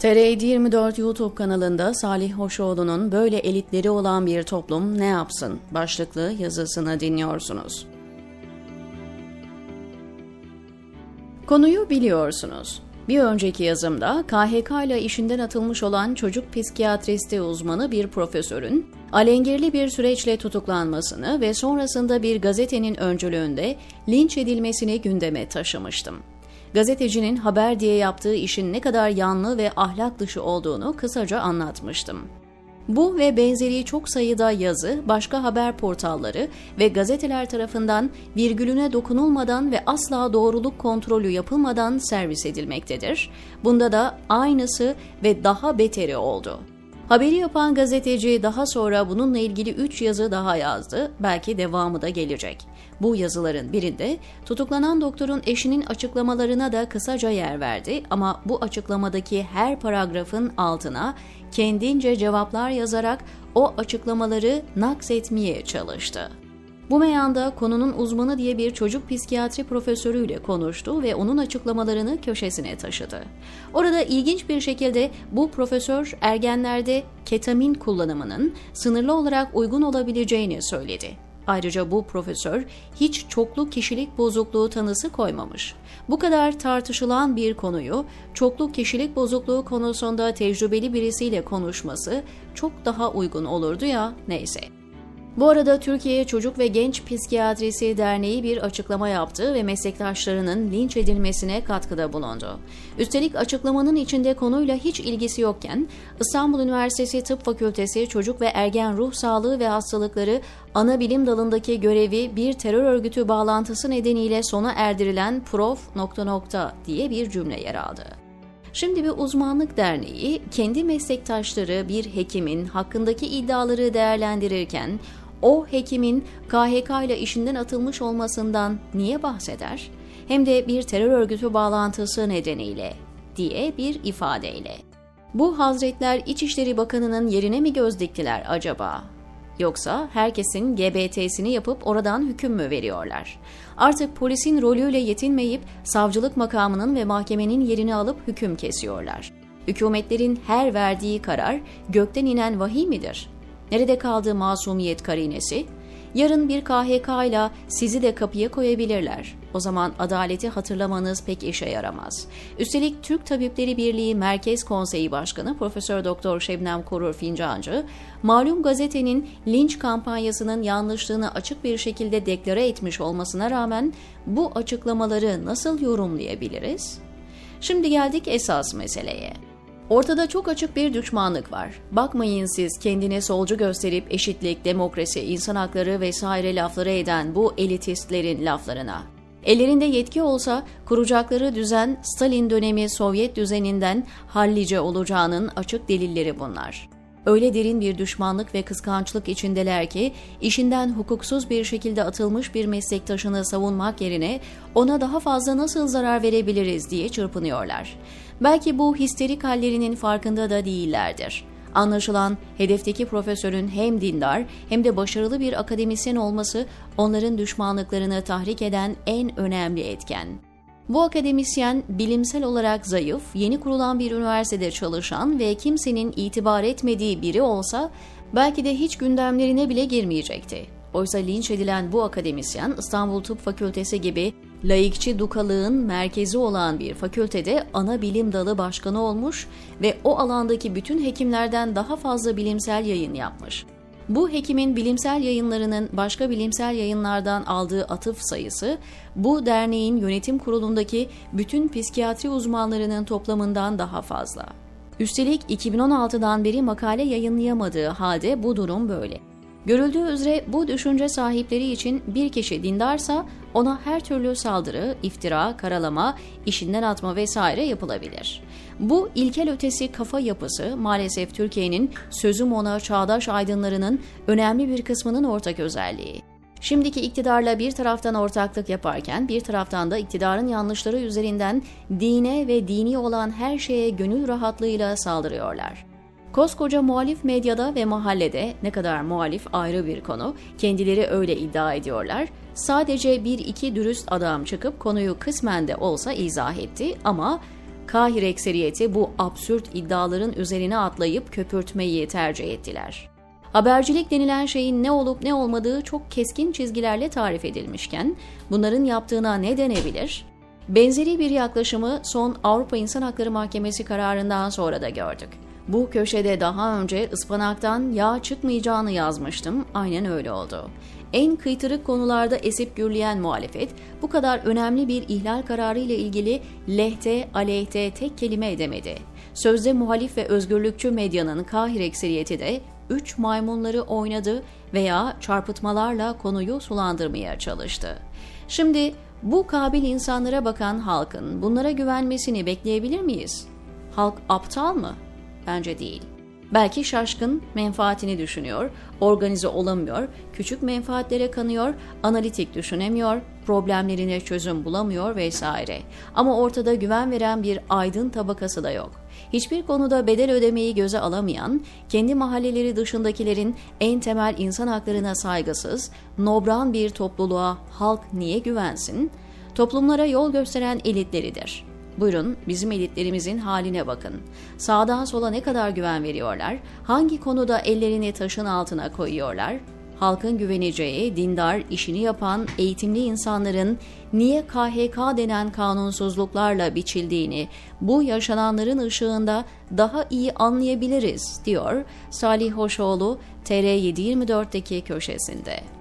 TR 24 YouTube kanalında Salih Hoşoğlu'nun böyle elitleri olan bir toplum ne yapsın başlıklı yazısını dinliyorsunuz. Konuyu biliyorsunuz. Bir önceki yazımda KHK ile işinden atılmış olan çocuk psikiyatristi uzmanı bir profesörün alengirli bir süreçle tutuklanmasını ve sonrasında bir gazetenin öncülüğünde linç edilmesini gündeme taşımıştım. Gazetecinin haber diye yaptığı işin ne kadar yanlı ve ahlak dışı olduğunu kısaca anlatmıştım. Bu ve benzeri çok sayıda yazı, başka haber portalları ve gazeteler tarafından virgülüne dokunulmadan ve asla doğruluk kontrolü yapılmadan servis edilmektedir. Bunda da aynısı ve daha beteri oldu. Haberi yapan gazeteci daha sonra bununla ilgili 3 yazı daha yazdı, belki devamı da gelecek. Bu yazıların birinde tutuklanan doktorun eşinin açıklamalarına da kısaca yer verdi ama bu açıklamadaki her paragrafın altına kendince cevaplar yazarak o açıklamaları naksetmeye çalıştı. Bu meyanda konunun uzmanı diye bir çocuk psikiyatri profesörüyle konuştu ve onun açıklamalarını köşesine taşıdı. Orada ilginç bir şekilde bu profesör ergenlerde ketamin kullanımının sınırlı olarak uygun olabileceğini söyledi. Ayrıca bu profesör hiç çoklu kişilik bozukluğu tanısı koymamış. Bu kadar tartışılan bir konuyu çoklu kişilik bozukluğu konusunda tecrübeli birisiyle konuşması çok daha uygun olurdu ya neyse. Bu arada Türkiye Çocuk ve Genç Psikiyatrisi Derneği bir açıklama yaptı ve meslektaşlarının linç edilmesine katkıda bulundu. Üstelik açıklamanın içinde konuyla hiç ilgisi yokken İstanbul Üniversitesi Tıp Fakültesi Çocuk ve Ergen Ruh Sağlığı ve Hastalıkları ana bilim dalındaki görevi bir terör örgütü bağlantısı nedeniyle sona erdirilen prof nokta nokta diye bir cümle yer aldı. Şimdi bir uzmanlık derneği kendi meslektaşları bir hekimin hakkındaki iddiaları değerlendirirken o hekimin KHK ile işinden atılmış olmasından niye bahseder? Hem de bir terör örgütü bağlantısı nedeniyle diye bir ifadeyle. Bu Hazretler İçişleri Bakanı'nın yerine mi göz diktiler acaba? Yoksa herkesin GBT'sini yapıp oradan hüküm mü veriyorlar? Artık polisin rolüyle yetinmeyip savcılık makamının ve mahkemenin yerini alıp hüküm kesiyorlar. Hükümetlerin her verdiği karar gökten inen vahiy midir? Nerede kaldı masumiyet karinesi? Yarın bir KHK ile sizi de kapıya koyabilirler. O zaman adaleti hatırlamanız pek işe yaramaz. Üstelik Türk Tabipleri Birliği Merkez Konseyi Başkanı Profesör Doktor Şebnem Korur Fincancı, malum gazetenin linç kampanyasının yanlışlığını açık bir şekilde deklare etmiş olmasına rağmen bu açıklamaları nasıl yorumlayabiliriz? Şimdi geldik esas meseleye. Ortada çok açık bir düşmanlık var. Bakmayın siz kendine solcu gösterip eşitlik, demokrasi, insan hakları vesaire lafları eden bu elitistlerin laflarına. Ellerinde yetki olsa kuracakları düzen Stalin dönemi Sovyet düzeninden hallice olacağının açık delilleri bunlar. Öyle derin bir düşmanlık ve kıskançlık içindeler ki işinden hukuksuz bir şekilde atılmış bir meslektaşını savunmak yerine ona daha fazla nasıl zarar verebiliriz diye çırpınıyorlar. Belki bu histerik hallerinin farkında da değillerdir. Anlaşılan hedefteki profesörün hem dindar hem de başarılı bir akademisyen olması onların düşmanlıklarını tahrik eden en önemli etken. Bu akademisyen bilimsel olarak zayıf, yeni kurulan bir üniversitede çalışan ve kimsenin itibar etmediği biri olsa belki de hiç gündemlerine bile girmeyecekti. Oysa linç edilen bu akademisyen İstanbul Tıp Fakültesi gibi laikçi dukalığın merkezi olan bir fakültede ana bilim dalı başkanı olmuş ve o alandaki bütün hekimlerden daha fazla bilimsel yayın yapmış. Bu hekimin bilimsel yayınlarının başka bilimsel yayınlardan aldığı atıf sayısı, bu derneğin yönetim kurulundaki bütün psikiyatri uzmanlarının toplamından daha fazla. Üstelik 2016'dan beri makale yayınlayamadığı halde bu durum böyle. Görüldüğü üzere bu düşünce sahipleri için bir kişi dindarsa ona her türlü saldırı, iftira, karalama, işinden atma vesaire yapılabilir. Bu ilkel ötesi kafa yapısı maalesef Türkiye'nin sözüm ona çağdaş aydınlarının önemli bir kısmının ortak özelliği. Şimdiki iktidarla bir taraftan ortaklık yaparken bir taraftan da iktidarın yanlışları üzerinden dine ve dini olan her şeye gönül rahatlığıyla saldırıyorlar. Koskoca muhalif medyada ve mahallede ne kadar muhalif ayrı bir konu, kendileri öyle iddia ediyorlar. Sadece bir iki dürüst adam çıkıp konuyu kısmen de olsa izah etti ama Kahir ekseriyeti bu absürt iddiaların üzerine atlayıp köpürtmeyi tercih ettiler. Habercilik denilen şeyin ne olup ne olmadığı çok keskin çizgilerle tarif edilmişken bunların yaptığına ne denebilir? Benzeri bir yaklaşımı son Avrupa İnsan Hakları Mahkemesi kararından sonra da gördük. Bu köşede daha önce ıspanaktan yağ çıkmayacağını yazmıştım. Aynen öyle oldu. En kıytırık konularda esip gürleyen muhalefet bu kadar önemli bir ihlal kararı ile ilgili lehte, aleyhte tek kelime edemedi. Sözde muhalif ve özgürlükçü medyanın kahir ekseriyeti de üç maymunları oynadı veya çarpıtmalarla konuyu sulandırmaya çalıştı. Şimdi bu kabil insanlara bakan halkın bunlara güvenmesini bekleyebilir miyiz? Halk aptal mı? Bence değil. Belki şaşkın, menfaatini düşünüyor, organize olamıyor, küçük menfaatlere kanıyor, analitik düşünemiyor, problemlerine çözüm bulamıyor vesaire. Ama ortada güven veren bir aydın tabakası da yok. Hiçbir konuda bedel ödemeyi göze alamayan, kendi mahalleleri dışındakilerin en temel insan haklarına saygısız, nobran bir topluluğa halk niye güvensin? Toplumlara yol gösteren elitleridir. Buyurun bizim elitlerimizin haline bakın. Sağdan sola ne kadar güven veriyorlar? Hangi konuda ellerini taşın altına koyuyorlar? Halkın güveneceği, dindar, işini yapan, eğitimli insanların niye KHK denen kanunsuzluklarla biçildiğini bu yaşananların ışığında daha iyi anlayabiliriz, diyor Salih Hoşoğlu TR724'deki köşesinde.